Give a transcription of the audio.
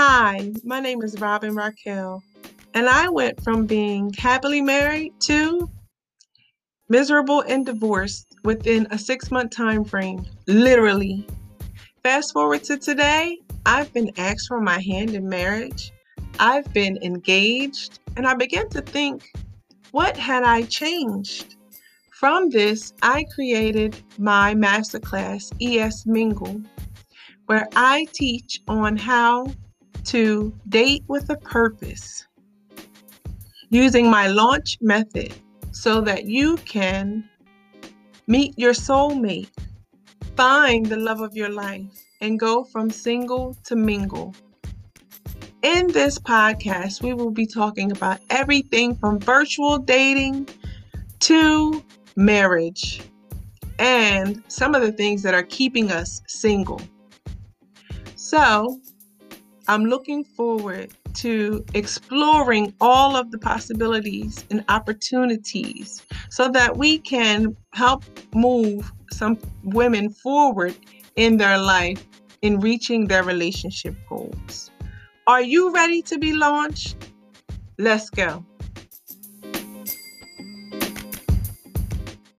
Hi, my name is Robin Raquel, and I went from being happily married to miserable and divorced within a six month time frame, literally. Fast forward to today, I've been asked for my hand in marriage, I've been engaged, and I began to think, what had I changed? From this, I created my masterclass, ES Mingle, where I teach on how to date with a purpose using my launch method so that you can meet your soulmate, find the love of your life, and go from single to mingle. In this podcast, we will be talking about everything from virtual dating to marriage and some of the things that are keeping us single. So, I'm looking forward to exploring all of the possibilities and opportunities so that we can help move some women forward in their life in reaching their relationship goals. Are you ready to be launched? Let's go.